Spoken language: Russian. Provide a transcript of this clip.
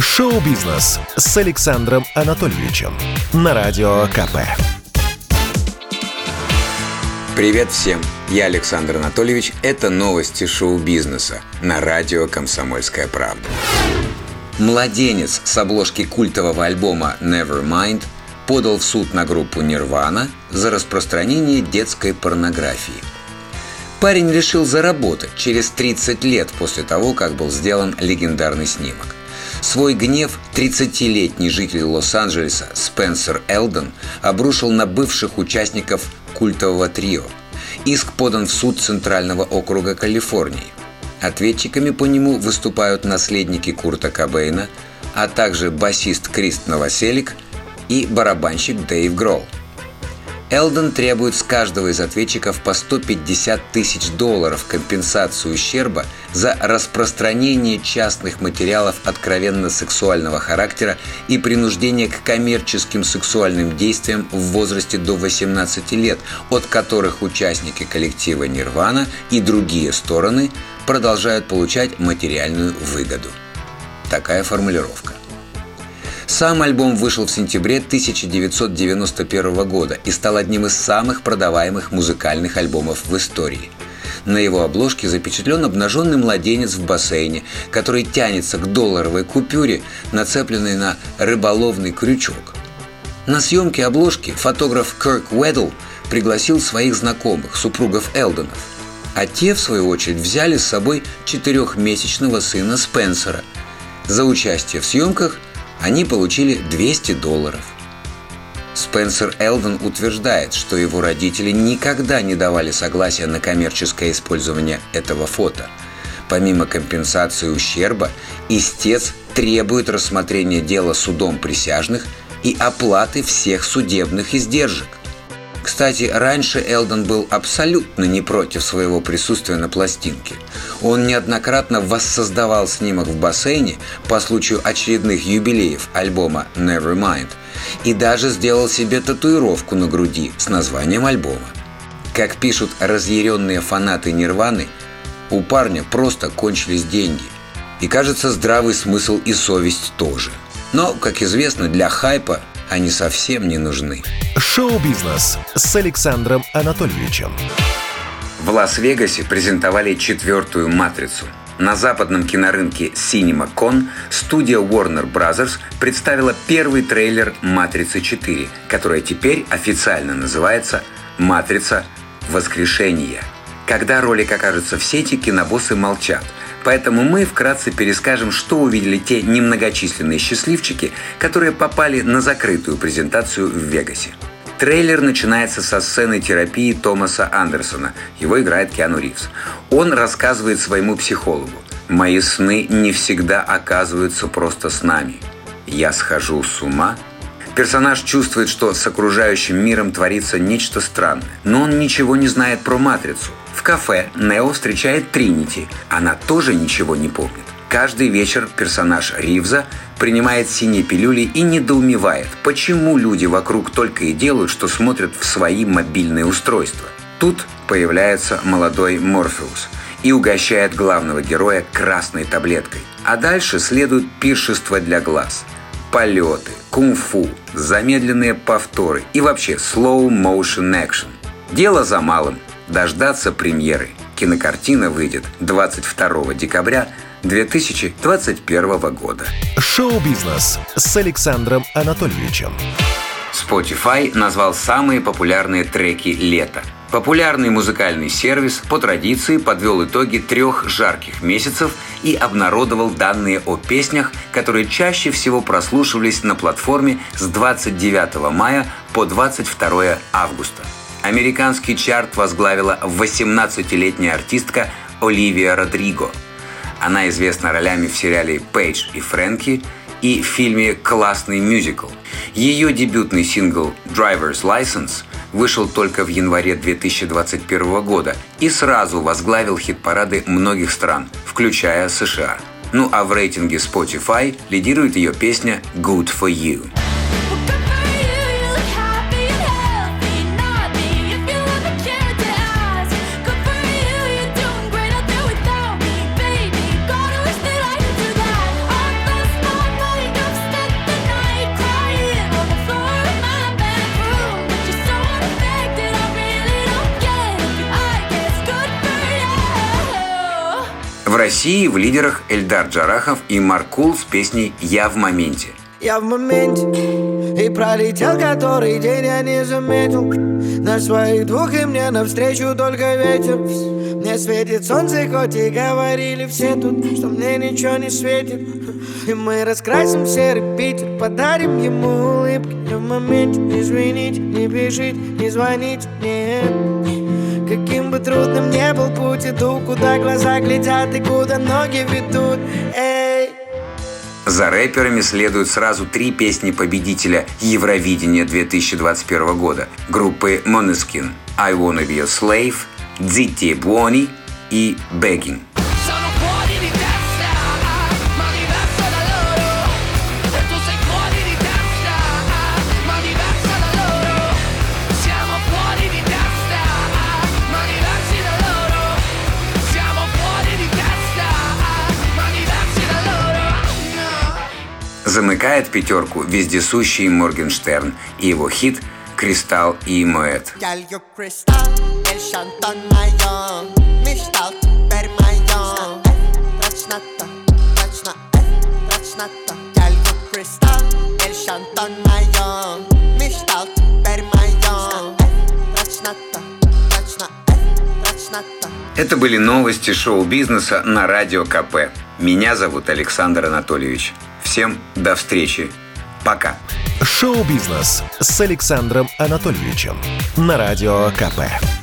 Шоу-бизнес с Александром Анатольевичем на Радио КП. Привет всем! Я Александр Анатольевич. Это новости шоу-бизнеса на радио «Комсомольская правда». Младенец с обложки культового альбома Nevermind подал в суд на группу Nirvana за распространение детской порнографии. Парень решил заработать через 30 лет после того, как был сделан легендарный снимок. Свой гнев 30-летний житель Лос-Анджелеса Спенсер Элден обрушил на бывших участников культового трио. Иск подан в суд Центрального округа Калифорнии. Ответчиками по нему выступают наследники Курта Кобейна, а также басист Крист Новоселик и барабанщик Дэйв Гролл. Элден требует с каждого из ответчиков по 150 тысяч долларов компенсацию ущерба за распространение частных материалов откровенно сексуального характера и принуждение к коммерческим сексуальным действиям в возрасте до 18 лет, от которых участники коллектива «Нирвана» и другие стороны продолжают получать материальную выгоду. Такая формулировка. Сам альбом вышел в сентябре 1991 года и стал одним из самых продаваемых музыкальных альбомов в истории. На его обложке запечатлен обнаженный младенец в бассейне, который тянется к долларовой купюре, нацепленной на рыболовный крючок. На съемке обложки фотограф Кирк Уэддл пригласил своих знакомых, супругов Элденов. А те, в свою очередь, взяли с собой четырехмесячного сына Спенсера. За участие в съемках они получили 200 долларов. Спенсер Элден утверждает, что его родители никогда не давали согласия на коммерческое использование этого фото. Помимо компенсации ущерба, истец требует рассмотрения дела судом присяжных и оплаты всех судебных издержек. Кстати, раньше Элдон был абсолютно не против своего присутствия на пластинке. Он неоднократно воссоздавал снимок в бассейне по случаю очередных юбилеев альбома Nevermind и даже сделал себе татуировку на груди с названием альбома. Как пишут разъяренные фанаты Нирваны, у парня просто кончились деньги. И кажется, здравый смысл и совесть тоже. Но, как известно, для хайпа они совсем не нужны. Шоу-бизнес с Александром Анатольевичем. В Лас-Вегасе презентовали четвертую «Матрицу». На западном кинорынке CinemaCon студия Warner Bros. представила первый трейлер «Матрицы 4», которая теперь официально называется «Матрица. Воскрешение». Когда ролик окажется в сети, кинобоссы молчат – Поэтому мы вкратце перескажем, что увидели те немногочисленные счастливчики, которые попали на закрытую презентацию в Вегасе. Трейлер начинается со сцены терапии Томаса Андерсона. Его играет Киану Ривз. Он рассказывает своему психологу. «Мои сны не всегда оказываются просто снами. Я схожу с ума Персонаж чувствует, что с окружающим миром творится нечто странное, но он ничего не знает про Матрицу. В кафе Нео встречает Тринити. Она тоже ничего не помнит. Каждый вечер персонаж Ривза принимает синие пилюли и недоумевает, почему люди вокруг только и делают, что смотрят в свои мобильные устройства. Тут появляется молодой Морфеус и угощает главного героя красной таблеткой. А дальше следует пиршество для глаз – полеты, кунг-фу, замедленные повторы и вообще slow motion action. Дело за малым – дождаться премьеры. Кинокартина выйдет 22 декабря 2021 года. Шоу-бизнес с Александром Анатольевичем. Spotify назвал самые популярные треки лета – Популярный музыкальный сервис по традиции подвел итоги трех жарких месяцев и обнародовал данные о песнях, которые чаще всего прослушивались на платформе с 29 мая по 22 августа. Американский чарт возглавила 18-летняя артистка Оливия Родриго. Она известна ролями в сериале «Пейдж и Фрэнки» и в фильме «Классный мюзикл». Ее дебютный сингл «Driver's License» вышел только в январе 2021 года и сразу возглавил хит-парады многих стран, включая США. Ну а в рейтинге Spotify лидирует ее песня «Good for You». В России в лидерах Эльдар Джарахов и Маркул с песней «Я в моменте». Я в моменте И пролетел который день я не заметил. На своих двух и мне навстречу только ветер. Мне светит солнце, хоть и говорили все тут Что мне ничего не светит. И мы раскрасим серый Питер Подарим ему улыбки. Я в моменте, извините, не пишите, не звоните Каким бы трудным не был путь, иду, куда глаза глядят и куда ноги ведут. Эй! За рэперами следуют сразу три песни победителя Евровидения 2021 года группы Måneskin «I Wanna Be a Slave», «Zitti e Buoni» и «Begging». Замыкает пятерку вездесущий Моргенштерн и его хит «Кристалл и Моэт». Это были новости шоу-бизнеса на Радио КП. Меня зовут Александр Анатольевич. Всем до встречи. Пока. Шоу-бизнес с Александром Анатольевичем на Радио КП.